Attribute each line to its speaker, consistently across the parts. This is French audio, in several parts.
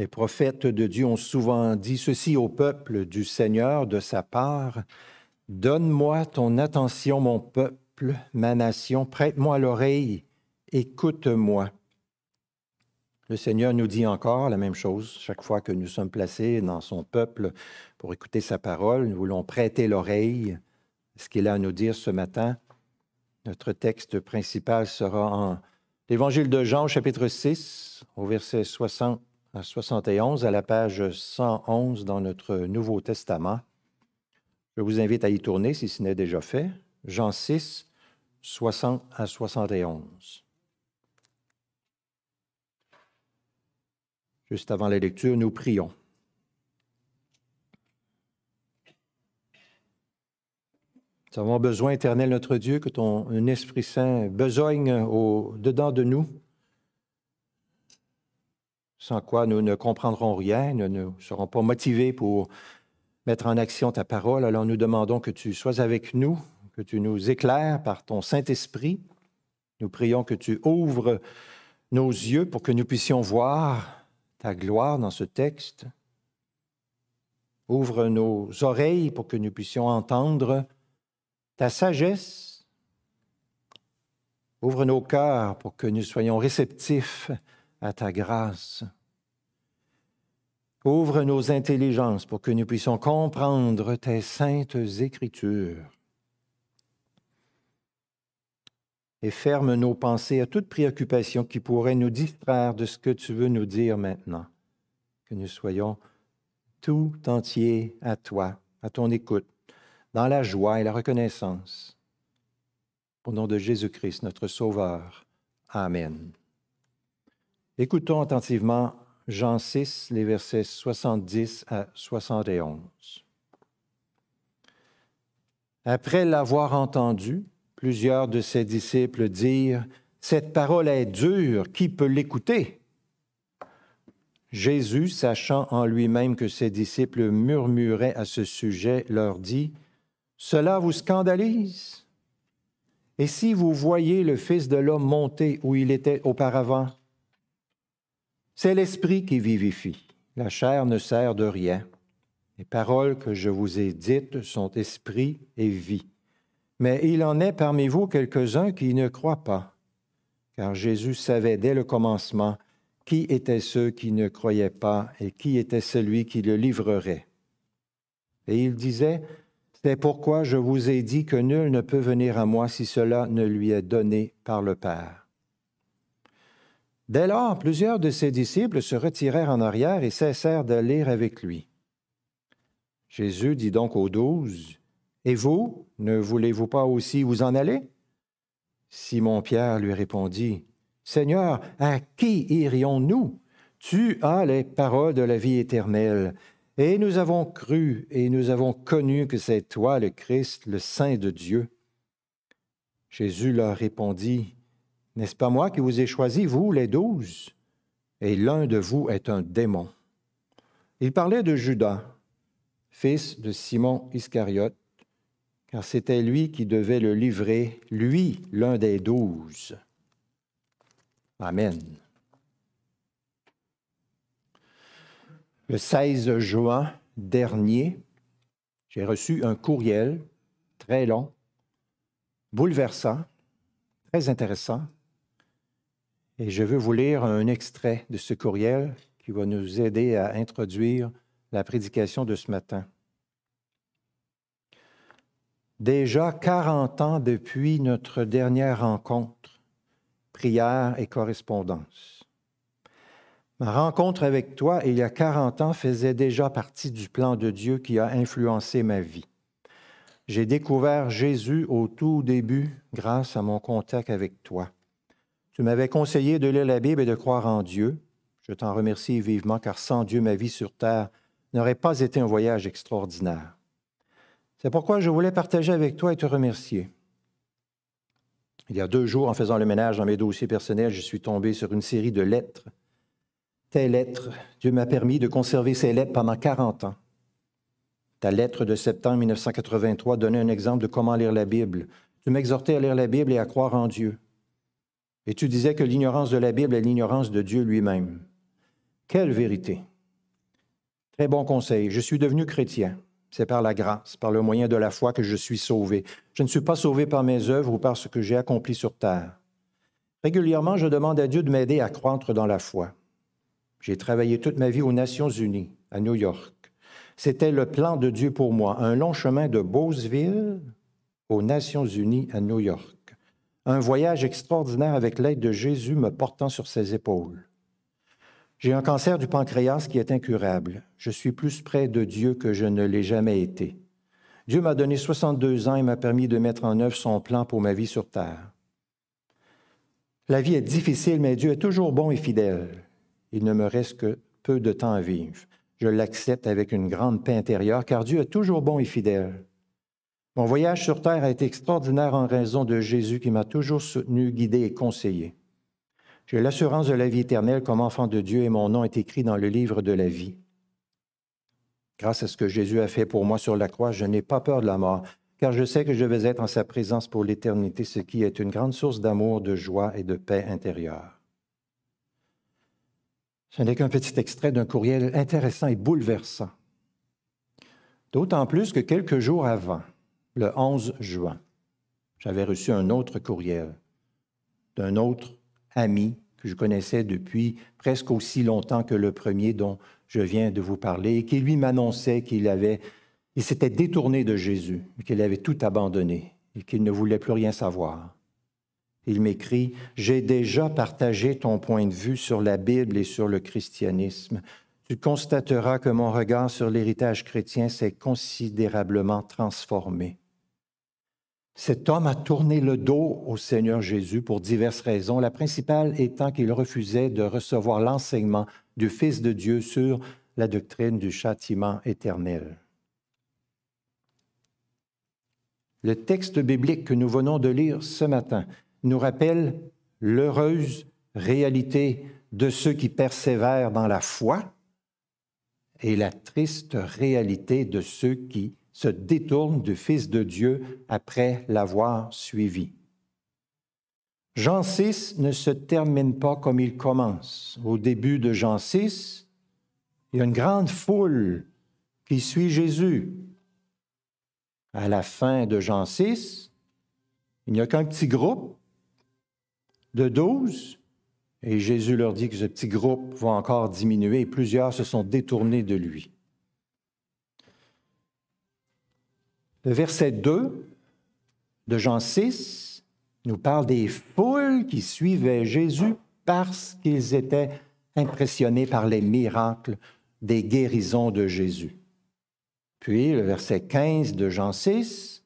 Speaker 1: Les prophètes de Dieu ont souvent dit ceci au peuple du Seigneur de sa part. Donne-moi ton attention, mon peuple, ma nation, prête-moi l'oreille, écoute-moi. Le Seigneur nous dit encore la même chose chaque fois que nous sommes placés dans son peuple pour écouter sa parole. Nous voulons prêter l'oreille. Ce qu'il a à nous dire ce matin. Notre texte principal sera en l'Évangile de Jean, chapitre 6, au verset 60 à 71, à la page 111 dans notre Nouveau Testament. Je vous invite à y tourner si ce n'est déjà fait. Jean 6, 60 à 71. Juste avant la lecture, nous prions. Nous avons besoin, éternel notre Dieu, que ton Esprit Saint besogne au dedans de nous, sans quoi nous ne comprendrons rien, nous ne serons pas motivés pour mettre en action ta parole. Alors nous demandons que tu sois avec nous, que tu nous éclaires par ton Saint-Esprit. Nous prions que tu ouvres nos yeux pour que nous puissions voir ta gloire dans ce texte. Ouvre nos oreilles pour que nous puissions entendre ta sagesse. Ouvre nos cœurs pour que nous soyons réceptifs à ta grâce. Ouvre nos intelligences pour que nous puissions comprendre tes saintes écritures. Et ferme nos pensées à toute préoccupation qui pourrait nous distraire de ce que tu veux nous dire maintenant. Que nous soyons tout entiers à toi, à ton écoute, dans la joie et la reconnaissance. Au nom de Jésus-Christ, notre Sauveur. Amen. Écoutons attentivement Jean 6, les versets 70 à 71. Après l'avoir entendu, plusieurs de ses disciples dirent, Cette parole est dure, qui peut l'écouter? Jésus, sachant en lui-même que ses disciples murmuraient à ce sujet, leur dit, Cela vous scandalise? Et si vous voyez le Fils de l'homme monter où il était auparavant c'est l'esprit qui vivifie. La chair ne sert de rien. Les paroles que je vous ai dites sont esprit et vie. Mais il en est parmi vous quelques-uns qui ne croient pas, car Jésus savait dès le commencement qui étaient ceux qui ne croyaient pas et qui était celui qui le livrerait. Et il disait, C'est pourquoi je vous ai dit que nul ne peut venir à moi si cela ne lui est donné par le Père. Dès lors, plusieurs de ses disciples se retirèrent en arrière et cessèrent de lire avec lui. Jésus dit donc aux douze, Et vous, ne voulez-vous pas aussi vous en aller? Simon-Pierre lui répondit, Seigneur, à qui irions-nous? Tu as les paroles de la vie éternelle, et nous avons cru et nous avons connu que c'est toi le Christ, le Saint de Dieu. Jésus leur répondit, n'est-ce pas moi qui vous ai choisi, vous, les douze? Et l'un de vous est un démon. Il parlait de Judas, fils de Simon Iscariote, car c'était lui qui devait le livrer, lui, l'un des douze. Amen. Le 16 juin dernier, j'ai reçu un courriel très long, bouleversant, très intéressant, et je veux vous lire un extrait de ce courriel qui va nous aider à introduire la prédication de ce matin. Déjà 40 ans depuis notre dernière rencontre, prière et correspondance. Ma rencontre avec toi il y a 40 ans faisait déjà partie du plan de Dieu qui a influencé ma vie. J'ai découvert Jésus au tout début grâce à mon contact avec toi. Tu m'avais conseillé de lire la Bible et de croire en Dieu. Je t'en remercie vivement car sans Dieu, ma vie sur terre n'aurait pas été un voyage extraordinaire. C'est pourquoi je voulais partager avec toi et te remercier. Il y a deux jours, en faisant le ménage dans mes dossiers personnels, je suis tombé sur une série de lettres. Tes lettres, Dieu m'a permis de conserver ces lettres pendant 40 ans. Ta lettre de septembre 1983 donnait un exemple de comment lire la Bible. Tu m'exhortais à lire la Bible et à croire en Dieu. Et tu disais que l'ignorance de la Bible est l'ignorance de Dieu lui-même. Quelle vérité! Très bon conseil. Je suis devenu chrétien. C'est par la grâce, par le moyen de la foi que je suis sauvé. Je ne suis pas sauvé par mes œuvres ou par ce que j'ai accompli sur terre. Régulièrement, je demande à Dieu de m'aider à croître dans la foi. J'ai travaillé toute ma vie aux Nations Unies, à New York. C'était le plan de Dieu pour moi, un long chemin de Beauceville aux Nations Unies à New York. Un voyage extraordinaire avec l'aide de Jésus me portant sur ses épaules. J'ai un cancer du pancréas qui est incurable. Je suis plus près de Dieu que je ne l'ai jamais été. Dieu m'a donné 62 ans et m'a permis de mettre en œuvre son plan pour ma vie sur terre. La vie est difficile, mais Dieu est toujours bon et fidèle. Il ne me reste que peu de temps à vivre. Je l'accepte avec une grande paix intérieure, car Dieu est toujours bon et fidèle. Mon voyage sur terre a été extraordinaire en raison de Jésus qui m'a toujours soutenu, guidé et conseillé. J'ai l'assurance de la vie éternelle comme enfant de Dieu et mon nom est écrit dans le livre de la vie. Grâce à ce que Jésus a fait pour moi sur la croix, je n'ai pas peur de la mort, car je sais que je vais être en sa présence pour l'éternité, ce qui est une grande source d'amour, de joie et de paix intérieure. Ce n'est qu'un petit extrait d'un courriel intéressant et bouleversant. D'autant plus que quelques jours avant, le 11 juin, j'avais reçu un autre courriel d'un autre ami que je connaissais depuis presque aussi longtemps que le premier dont je viens de vous parler, et qui lui m'annonçait qu'il avait, il s'était détourné de Jésus, qu'il avait tout abandonné et qu'il ne voulait plus rien savoir. Il m'écrit, J'ai déjà partagé ton point de vue sur la Bible et sur le christianisme. Tu constateras que mon regard sur l'héritage chrétien s'est considérablement transformé. Cet homme a tourné le dos au Seigneur Jésus pour diverses raisons, la principale étant qu'il refusait de recevoir l'enseignement du Fils de Dieu sur la doctrine du châtiment éternel. Le texte biblique que nous venons de lire ce matin nous rappelle l'heureuse réalité de ceux qui persévèrent dans la foi et la triste réalité de ceux qui se détourne du Fils de Dieu après l'avoir suivi. Jean 6 ne se termine pas comme il commence. Au début de Jean 6, il y a une grande foule qui suit Jésus. À la fin de Jean 6, il n'y a qu'un petit groupe de douze, et Jésus leur dit que ce petit groupe va encore diminuer et plusieurs se sont détournés de lui. Le verset 2 de Jean 6 nous parle des foules qui suivaient Jésus parce qu'ils étaient impressionnés par les miracles des guérisons de Jésus. Puis le verset 15 de Jean 6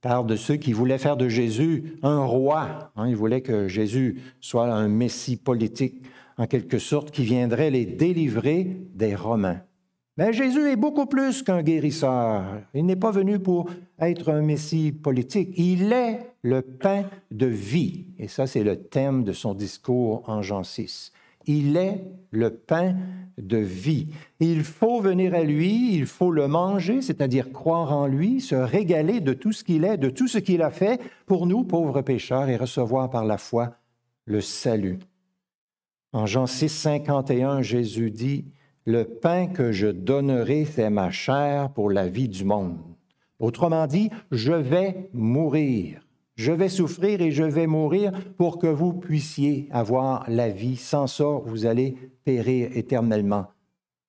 Speaker 1: parle de ceux qui voulaient faire de Jésus un roi. Hein, ils voulaient que Jésus soit un messie politique, en quelque sorte, qui viendrait les délivrer des Romains. Mais Jésus est beaucoup plus qu'un guérisseur. Il n'est pas venu pour être un messie politique. Il est le pain de vie. Et ça, c'est le thème de son discours en Jean 6. Il est le pain de vie. Il faut venir à lui, il faut le manger, c'est-à-dire croire en lui, se régaler de tout ce qu'il est, de tout ce qu'il a fait pour nous, pauvres pécheurs, et recevoir par la foi le salut. En Jean 6, 51, Jésus dit, le pain que je donnerai, c'est ma chair pour la vie du monde. Autrement dit, je vais mourir. Je vais souffrir et je vais mourir pour que vous puissiez avoir la vie. Sans ça, vous allez périr éternellement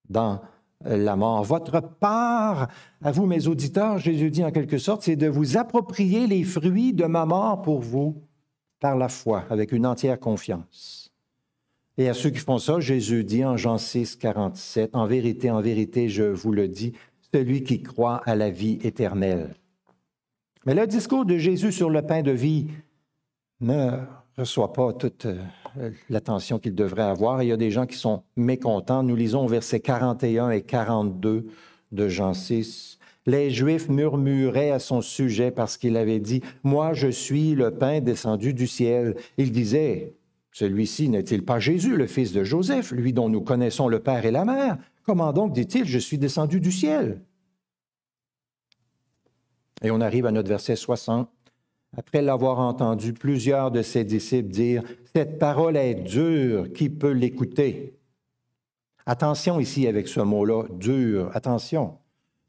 Speaker 1: dans la mort. Votre part, à vous mes auditeurs, Jésus dit en quelque sorte, c'est de vous approprier les fruits de ma mort pour vous par la foi, avec une entière confiance. Et à ceux qui font ça, Jésus dit en Jean 6, 47, En vérité, en vérité, je vous le dis, celui qui croit à la vie éternelle. Mais le discours de Jésus sur le pain de vie ne reçoit pas toute euh, l'attention qu'il devrait avoir. il y a des gens qui sont mécontents. Nous lisons versets 41 et 42 de Jean 6. Les Juifs murmuraient à son sujet parce qu'il avait dit, Moi je suis le pain descendu du ciel. Il disait, celui-ci n'est-il pas Jésus, le fils de Joseph, lui dont nous connaissons le Père et la Mère? Comment donc dit-il, je suis descendu du ciel Et on arrive à notre verset 60. Après l'avoir entendu plusieurs de ses disciples dire, Cette parole est dure, qui peut l'écouter? Attention ici avec ce mot-là, dur. Attention.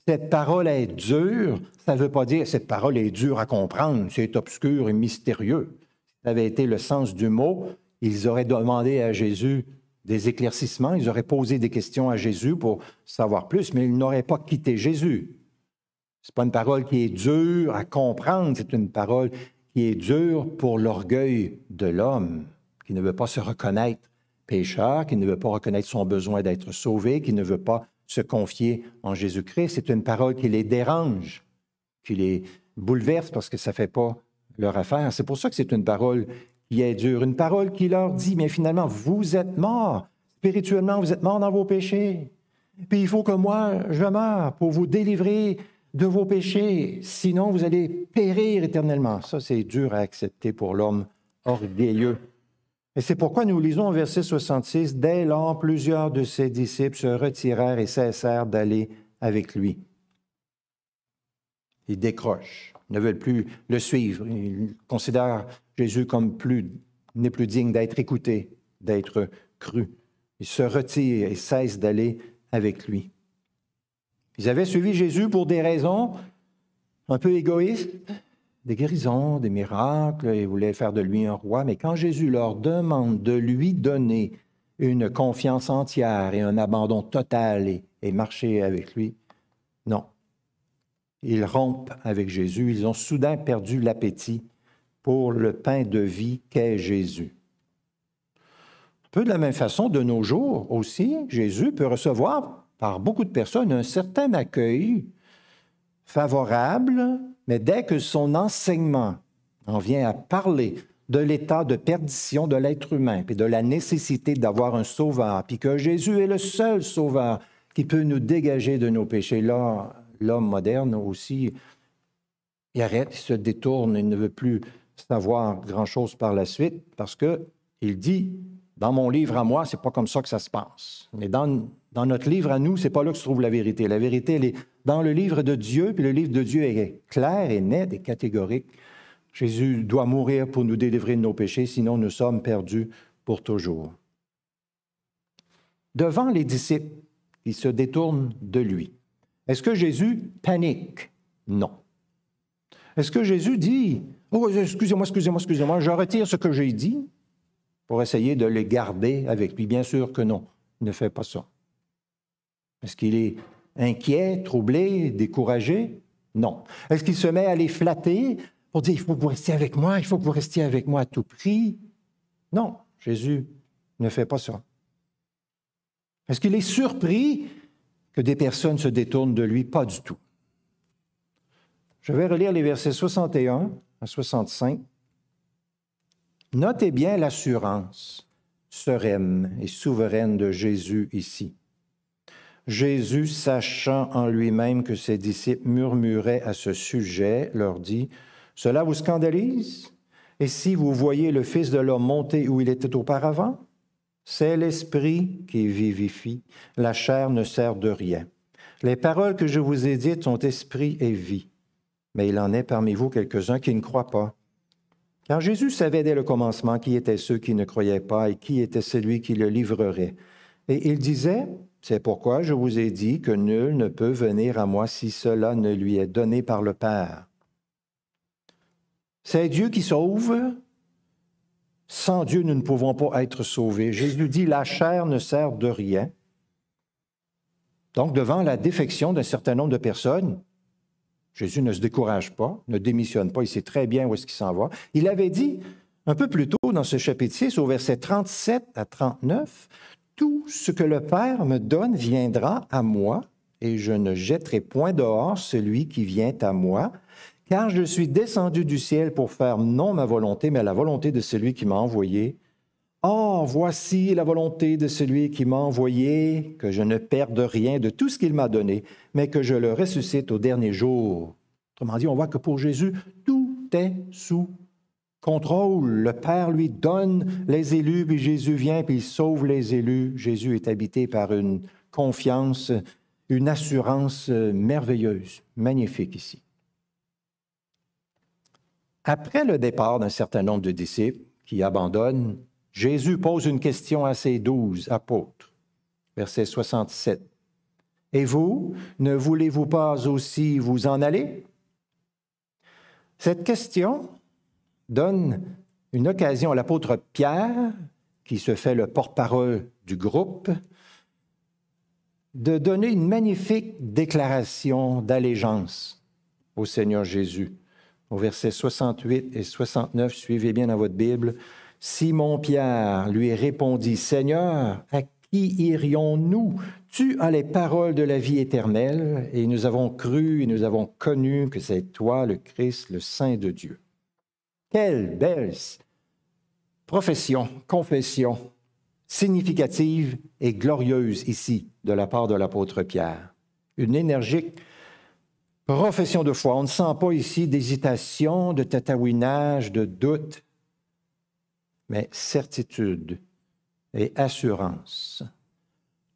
Speaker 1: Cette parole est dure, ça ne veut pas dire cette parole est dure à comprendre, c'est obscur et mystérieux. Si ça avait été le sens du mot, ils auraient demandé à Jésus des éclaircissements, ils auraient posé des questions à Jésus pour savoir plus, mais ils n'auraient pas quitté Jésus. Ce n'est pas une parole qui est dure à comprendre, c'est une parole qui est dure pour l'orgueil de l'homme, qui ne veut pas se reconnaître pécheur, qui ne veut pas reconnaître son besoin d'être sauvé, qui ne veut pas se confier en Jésus-Christ. C'est une parole qui les dérange, qui les bouleverse parce que ça ne fait pas leur affaire. C'est pour ça que c'est une parole qui est dure, une parole qui leur dit, mais finalement, vous êtes morts. Spirituellement, vous êtes morts dans vos péchés. Puis il faut que moi, je meure pour vous délivrer de vos péchés, sinon vous allez périr éternellement. Ça, c'est dur à accepter pour l'homme orgueilleux. Et c'est pourquoi nous lisons au verset 66, Dès lors, plusieurs de ses disciples se retirèrent et cessèrent d'aller avec lui. Ils décrochent, ne veulent plus le suivre. Ils considèrent Jésus comme plus, n'est plus digne d'être écouté, d'être cru. Ils se retirent et cessent d'aller avec lui. Ils avaient suivi Jésus pour des raisons un peu égoïstes, des guérisons, des miracles, ils voulaient faire de lui un roi, mais quand Jésus leur demande de lui donner une confiance entière et un abandon total et, marcher avec lui, non. Ils rompent avec Jésus, ils ont soudain perdu l'appétit pour le pain de vie qu'est Jésus. Un peu de la même façon, de nos jours aussi, Jésus peut recevoir par beaucoup de personnes un certain accueil favorable, mais dès que son enseignement en vient à parler de l'état de perdition de l'être humain, puis de la nécessité d'avoir un sauveur, puis que Jésus est le seul sauveur qui peut nous dégager de nos péchés, là, l'homme moderne aussi, il arrête, il se détourne, il ne veut plus savoir grand-chose par la suite, parce qu'il dit, dans mon livre à moi, c'est pas comme ça que ça se passe. Mais dans dans notre livre à nous, c'est pas là que se trouve la vérité. La vérité, elle est dans le livre de Dieu, puis le livre de Dieu est clair et net et catégorique. Jésus doit mourir pour nous délivrer de nos péchés, sinon nous sommes perdus pour toujours. Devant les disciples qui se détournent de lui, est-ce que Jésus panique? Non. Est-ce que Jésus dit, oh, excusez-moi, excusez-moi, excusez-moi, je retire ce que j'ai dit pour essayer de les garder avec lui? Bien sûr que non, il ne fait pas ça. Est-ce qu'il est inquiet, troublé, découragé? Non. Est-ce qu'il se met à les flatter pour dire, il faut que vous restiez avec moi, il faut que vous restiez avec moi à tout prix? Non, Jésus ne fait pas ça. Est-ce qu'il est surpris que des personnes se détournent de lui? Pas du tout. Je vais relire les versets 61 à 65. Notez bien l'assurance sereine et souveraine de Jésus ici. Jésus, sachant en lui-même que ses disciples murmuraient à ce sujet, leur dit, Cela vous scandalise? Et si vous voyez le Fils de l'homme monter où il était auparavant? C'est l'Esprit qui vivifie, la chair ne sert de rien. Les paroles que je vous ai dites sont esprit et vie. Mais il en est parmi vous quelques-uns qui ne croient pas. Car Jésus savait dès le commencement qui étaient ceux qui ne croyaient pas et qui était celui qui le livrerait. Et il disait, c'est pourquoi je vous ai dit que nul ne peut venir à moi si cela ne lui est donné par le Père. C'est Dieu qui sauve. Sans Dieu, nous ne pouvons pas être sauvés. Jésus dit, la chair ne sert de rien. Donc, devant la défection d'un certain nombre de personnes, Jésus ne se décourage pas, ne démissionne pas, il sait très bien où est-ce qu'il s'en va. Il avait dit un peu plus tôt dans ce chapitre 6, au verset 37 à 39, tout ce que le Père me donne viendra à moi, et je ne jetterai point dehors celui qui vient à moi, car je suis descendu du ciel pour faire non ma volonté, mais la volonté de celui qui m'a envoyé. Or, voici la volonté de celui qui m'a envoyé, que je ne perde rien de tout ce qu'il m'a donné, mais que je le ressuscite au dernier jour. Autrement dit, on voit que pour Jésus, tout est sous contrôle. Le Père lui donne les élus, puis Jésus vient, puis il sauve les élus. Jésus est habité par une confiance, une assurance merveilleuse, magnifique ici. Après le départ d'un certain nombre de disciples qui abandonnent, Jésus pose une question à ses douze apôtres. Verset 67. Et vous, ne voulez-vous pas aussi vous en aller? Cette question donne une occasion à l'apôtre Pierre, qui se fait le porte-parole du groupe, de donner une magnifique déclaration d'allégeance au Seigneur Jésus. Au verset 68 et 69, suivez bien dans votre Bible. Simon Pierre lui répondit, Seigneur, à qui irions-nous? Tu as les paroles de la vie éternelle, et nous avons cru et nous avons connu que c'est toi, le Christ, le Saint de Dieu. Quelle belle profession, confession significative et glorieuse ici de la part de l'apôtre Pierre. Une énergique profession de foi. On ne sent pas ici d'hésitation, de tatouinage, de doute, mais certitude et assurance.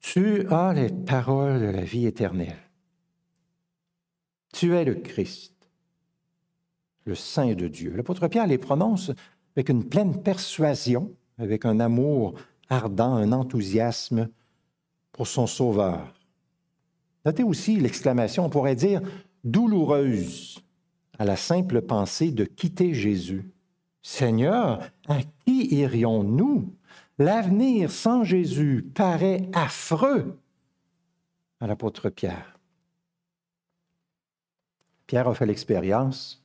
Speaker 1: Tu as les paroles de la vie éternelle. Tu es le Christ, le Saint de Dieu. L'apôtre Pierre les prononce avec une pleine persuasion, avec un amour ardent, un enthousiasme pour son Sauveur. Notez aussi l'exclamation, on pourrait dire, douloureuse à la simple pensée de quitter Jésus. Seigneur, à qui irions-nous? L'avenir sans Jésus paraît affreux à l'apôtre Pierre. Pierre a fait l'expérience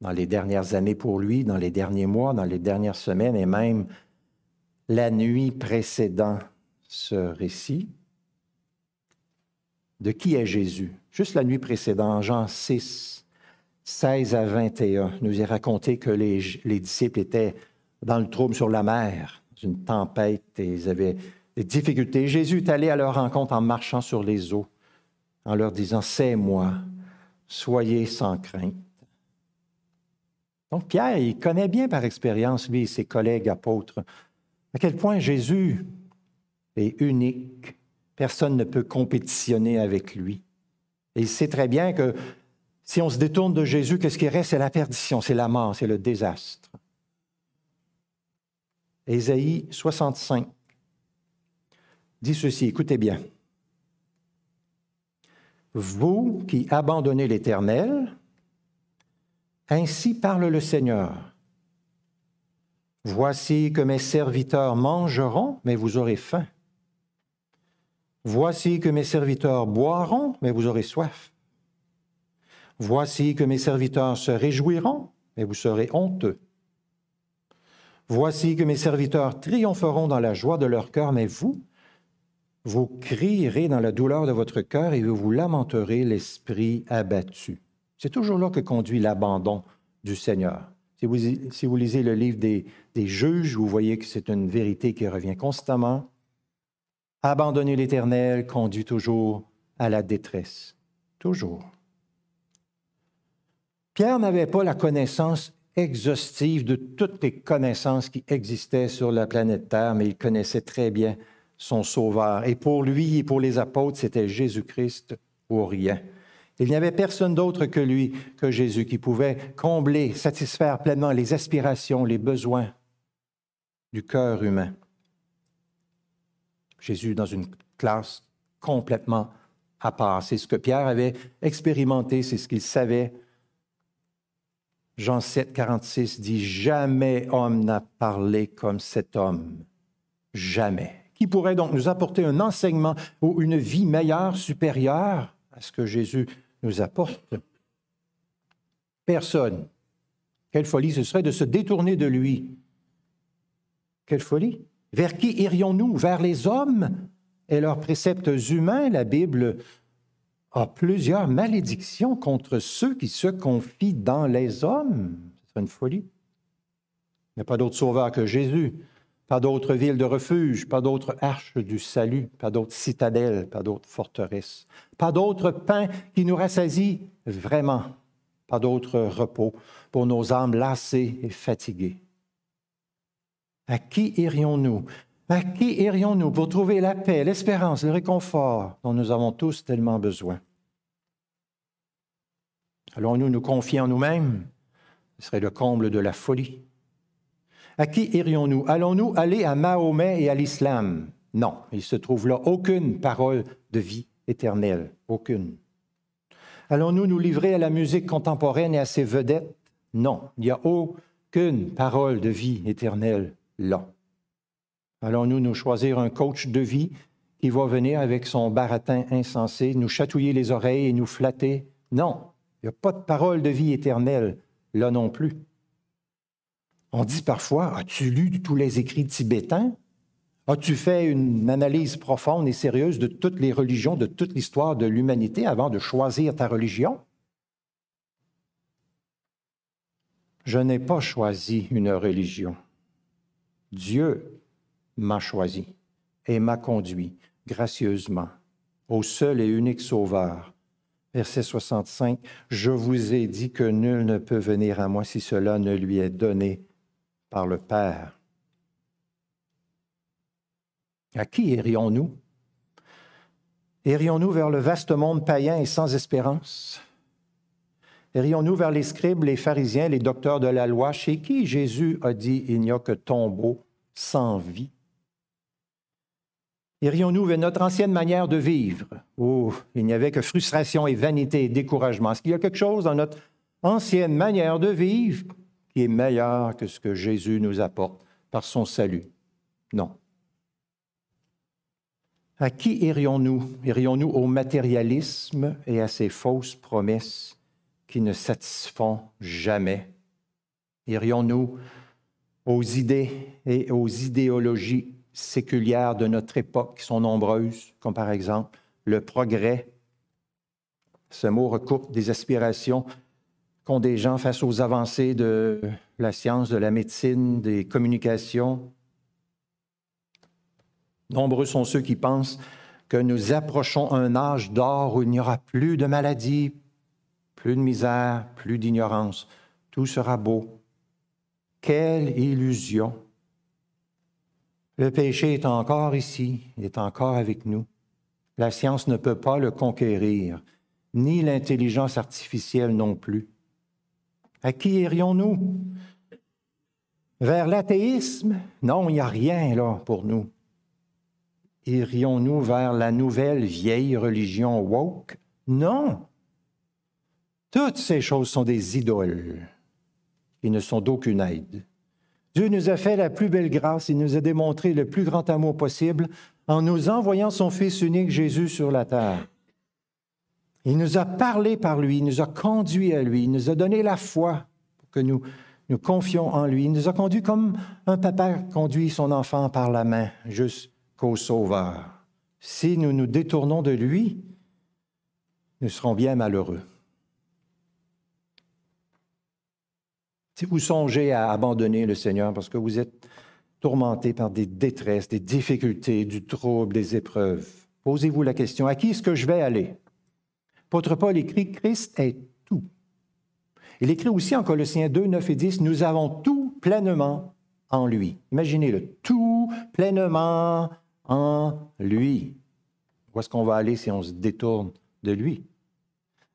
Speaker 1: dans les dernières années pour lui, dans les derniers mois, dans les dernières semaines et même la nuit précédant ce récit. De qui est Jésus? Juste la nuit précédente, Jean 6, 16 à 21, nous est raconté que les, les disciples étaient dans le trouble sur la mer, une tempête, et ils avaient des difficultés. Jésus est allé à leur rencontre en marchant sur les eaux, en leur disant, C'est moi, soyez sans crainte. Donc Pierre, il connaît bien par expérience, lui et ses collègues apôtres, à quel point Jésus est unique. Personne ne peut compétitionner avec lui. Et il sait très bien que si on se détourne de Jésus, qu'est-ce qui reste? C'est la perdition, c'est la mort, c'est le désastre. Ésaïe 65 dit ceci, écoutez bien. Vous qui abandonnez l'Éternel, ainsi parle le Seigneur. Voici que mes serviteurs mangeront, mais vous aurez faim. Voici que mes serviteurs boiront, mais vous aurez soif. Voici que mes serviteurs se réjouiront, mais vous serez honteux. Voici que mes serviteurs triompheront dans la joie de leur cœur, mais vous, vous crierez dans la douleur de votre cœur et vous vous lamenterez l'esprit abattu. C'est toujours là que conduit l'abandon du Seigneur. Si vous, lisez le livre des, des juges, vous voyez que c'est une vérité qui revient constamment. Abandonner l'Éternel conduit toujours à la détresse. Toujours. Pierre n'avait pas la connaissance exhaustive de toutes les connaissances qui existaient sur la planète Terre, mais il connaissait très bien son Sauveur. Et pour lui et pour les apôtres, c'était Jésus-Christ ou rien. Il n'y avait personne d'autre que lui, que Jésus, qui pouvait combler, satisfaire pleinement les aspirations, les besoins du cœur humain. Jésus dans une classe complètement à part. C'est ce que Pierre avait expérimenté, c'est ce qu'il savait Jean 7, 46 dit, Jamais homme n'a parlé comme cet homme. Jamais. Qui pourrait donc nous apporter un enseignement ou une vie meilleure, supérieure à ce que Jésus nous apporte? Personne. Quelle folie ce serait de se détourner de lui. Quelle folie. Vers qui irions-nous? Vers les hommes? Et leurs préceptes humains? La Bible a plusieurs malédictions contre ceux qui se confient dans les hommes. Ce serait une folie. Il n'y a pas d'autre sauveur que Jésus, pas d'autre ville de refuge, pas d'autre arche du salut, pas d'autre citadelle, pas d'autre forteresse, pas d'autre pain qui nous rassasie vraiment, pas d'autre repos pour nos âmes lassées et fatiguées. À qui irions-nous? À qui irions-nous pour trouver la paix, l'espérance, le réconfort dont nous avons tous tellement besoin? Allons-nous nous confier en nous-mêmes? Ce serait le comble de la folie. À qui irions-nous? Allons-nous aller à Mahomet et à l'islam? Non, il se trouve là aucune parole de vie éternelle, aucune. Allons-nous nous livrer à la musique contemporaine et à ses vedettes? Non, il n'y a aucune parole de vie éternelle là. Allons-nous nous choisir un coach de vie qui va venir avec son baratin insensé, nous chatouiller les oreilles et nous flatter? Non, il n'y a pas de parole de vie éternelle là non plus. On dit parfois, as-tu lu tous les écrits tibétains? As-tu fait une analyse profonde et sérieuse de toutes les religions, de toute l'histoire de l'humanité avant de choisir ta religion? Je n'ai pas choisi une religion. Dieu m'a choisi et m'a conduit gracieusement au seul et unique Sauveur. Verset 65, Je vous ai dit que nul ne peut venir à moi si cela ne lui est donné par le Père. À qui irions-nous? Irions-nous vers le vaste monde païen et sans espérance? Irions-nous vers les scribes, les pharisiens, les docteurs de la loi, chez qui Jésus a dit il n'y a que tombeau sans vie? Irions-nous vers notre ancienne manière de vivre, où il n'y avait que frustration et vanité et découragement? Est-ce qu'il y a quelque chose dans notre ancienne manière de vivre? Qui est meilleur que ce que Jésus nous apporte par son salut? Non. À qui irions-nous? Irions-nous au matérialisme et à ces fausses promesses qui ne satisfont jamais? Irions-nous aux idées et aux idéologies séculières de notre époque, qui sont nombreuses, comme par exemple le progrès? Ce mot recoupe des aspirations qu'ont des gens face aux avancées de la science, de la médecine, des communications, Nombreux sont ceux qui pensent que nous approchons un âge d'or où il n'y aura plus de maladies, plus de misère, plus d'ignorance. Tout sera beau. Quelle illusion. Le péché est encore ici, il est encore avec nous. La science ne peut pas le conquérir, ni l'intelligence artificielle non plus. À qui irions-nous? Vers l'athéisme? Non, il n'y a rien là pour nous irions-nous vers la nouvelle vieille religion woke? Non. Toutes ces choses sont des idoles qui ne sont d'aucune aide. Dieu nous a fait la plus belle grâce, il nous a démontré le plus grand amour possible en nous envoyant son Fils unique Jésus sur la terre. Il nous a parlé par lui, il nous a conduit à lui, il nous a donné la foi pour que nous nous confions en lui. Il nous a conduit comme un papa conduit son enfant par la main, juste qu'au Sauveur. Si nous nous détournons de lui, nous serons bien malheureux. Si vous songez à abandonner le Seigneur parce que vous êtes tourmenté par des détresses, des difficultés, du trouble, des épreuves, posez-vous la question, à qui est-ce que je vais aller? L'apôtre Paul écrit, Christ est tout. Il écrit aussi en Colossiens 2, 9 et 10, nous avons tout pleinement en lui. Imaginez-le, tout pleinement en lui. Où est-ce qu'on va aller si on se détourne de lui?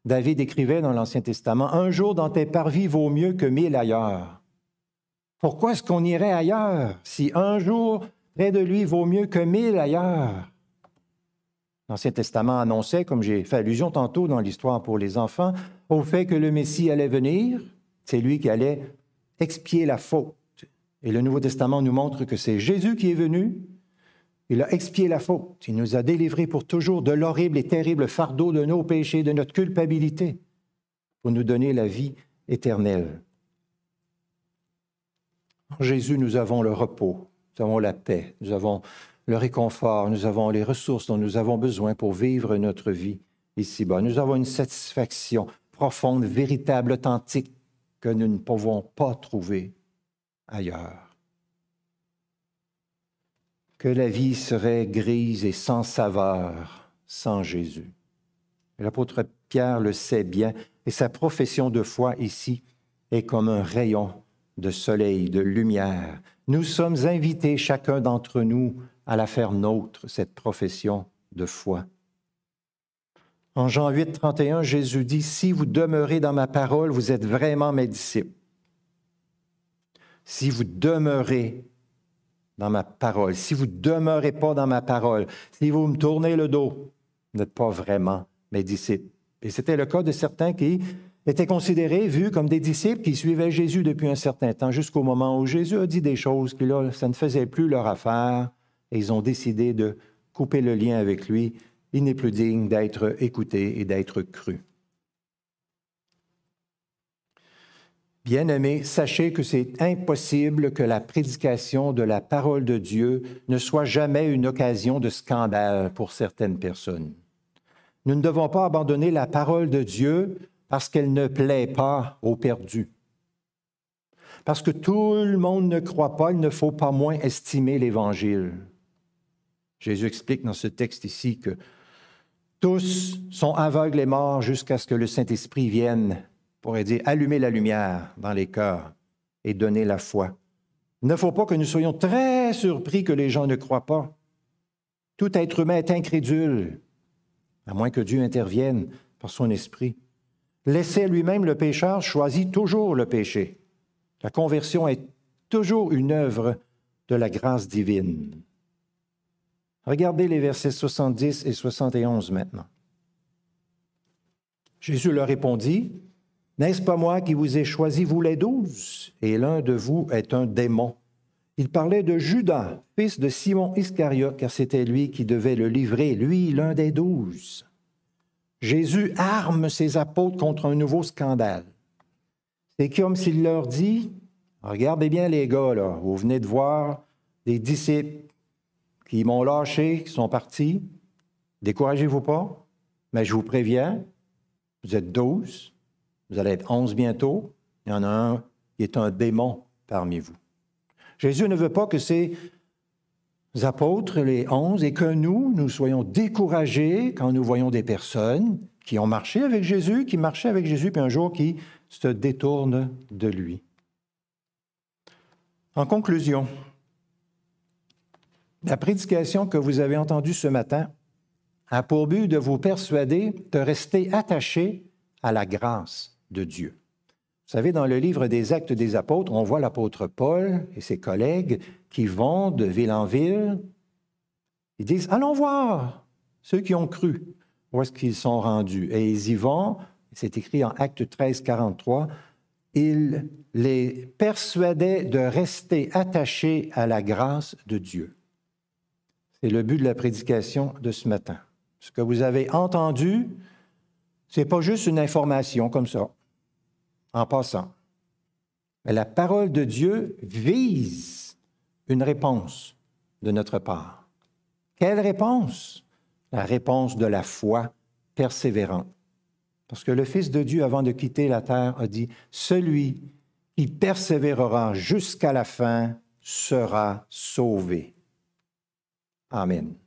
Speaker 1: David écrivait dans l'Ancien Testament, Un jour dans tes parvis vaut mieux que mille ailleurs. Pourquoi est-ce qu'on irait ailleurs si un jour près de lui vaut mieux que mille ailleurs? L'Ancien Testament annonçait, comme j'ai fait allusion tantôt dans l'histoire pour les enfants, au fait que le Messie allait venir, c'est lui qui allait expier la faute. Et le Nouveau Testament nous montre que c'est Jésus qui est venu, il a expié la faute. Il nous a délivrés pour toujours de l'horrible et terrible fardeau de nos péchés, de notre culpabilité, pour nous donner la vie éternelle. En Jésus, nous avons le repos, nous avons la paix, nous avons le réconfort, nous avons les ressources dont nous avons besoin pour vivre notre vie ici-bas. Nous avons une satisfaction profonde, véritable, authentique que nous ne pouvons pas trouver ailleurs que la vie serait grise et sans saveur sans Jésus. L'apôtre Pierre le sait bien, et sa profession de foi ici est comme un rayon de soleil, de lumière. Nous sommes invités, chacun d'entre nous, à la faire nôtre, cette profession de foi. En Jean 8, 31, Jésus dit, Si vous demeurez dans ma parole, vous êtes vraiment mes disciples. Si vous demeurez dans ma parole, si vous ne demeurez pas dans ma parole, si vous me tournez le dos, vous n'êtes pas vraiment mes disciples. Et c'était le cas de certains qui étaient considérés, vus comme des disciples qui suivaient Jésus depuis un certain temps, jusqu'au moment où Jésus a dit des choses qui, là, ça ne faisait plus leur affaire, et ils ont décidé de couper le lien avec lui. Il n'est plus digne d'être écouté et d'être cru. Bien-aimés, sachez que c'est impossible que la prédication de la parole de Dieu ne soit jamais une occasion de scandale pour certaines personnes. Nous ne devons pas abandonner la parole de Dieu parce qu'elle ne plaît pas aux perdus. Parce que tout le monde ne croit pas, il ne faut pas moins estimer l'Évangile. Jésus explique dans ce texte ici que tous sont aveugles et morts jusqu'à ce que le Saint-Esprit vienne pourrait dire allumer la lumière dans les cœurs et donner la foi. Il ne faut pas que nous soyons très surpris que les gens ne croient pas. Tout être humain est incrédule, à moins que Dieu intervienne par son esprit. Laisser lui-même le pécheur choisit toujours le péché. La conversion est toujours une œuvre de la grâce divine. Regardez les versets 70 et 71 maintenant. Jésus leur répondit, n'est-ce pas moi qui vous ai choisi, vous les douze? Et l'un de vous est un démon. Il parlait de Judas, fils de Simon Iscariote, car c'était lui qui devait le livrer, lui, l'un des douze. Jésus arme ses apôtres contre un nouveau scandale. C'est comme s'il leur dit, regardez bien les gars, là, vous venez de voir des disciples qui m'ont lâché, qui sont partis. Découragez-vous pas, mais je vous préviens, vous êtes douze, vous allez être onze bientôt. Il y en a un qui est un démon parmi vous. Jésus ne veut pas que ces apôtres, les onze, et que nous, nous soyons découragés quand nous voyons des personnes qui ont marché avec Jésus, qui marchaient avec Jésus, puis un jour qui se détournent de lui. En conclusion, la prédication que vous avez entendue ce matin a pour but de vous persuader de rester attaché à la grâce de Dieu. Vous savez, dans le livre des Actes des Apôtres, on voit l'apôtre Paul et ses collègues qui vont de ville en ville. Ils disent, allons voir ceux qui ont cru, où est-ce qu'ils sont rendus. Et ils y vont, c'est écrit en Acte 13, 43, ils les persuadaient de rester attachés à la grâce de Dieu. C'est le but de la prédication de ce matin. Ce que vous avez entendu, ce n'est pas juste une information comme ça en passant. Mais la parole de Dieu vise une réponse de notre part. Quelle réponse? La réponse de la foi persévérante. Parce que le Fils de Dieu, avant de quitter la terre, a dit, Celui qui persévérera jusqu'à la fin sera sauvé. Amen.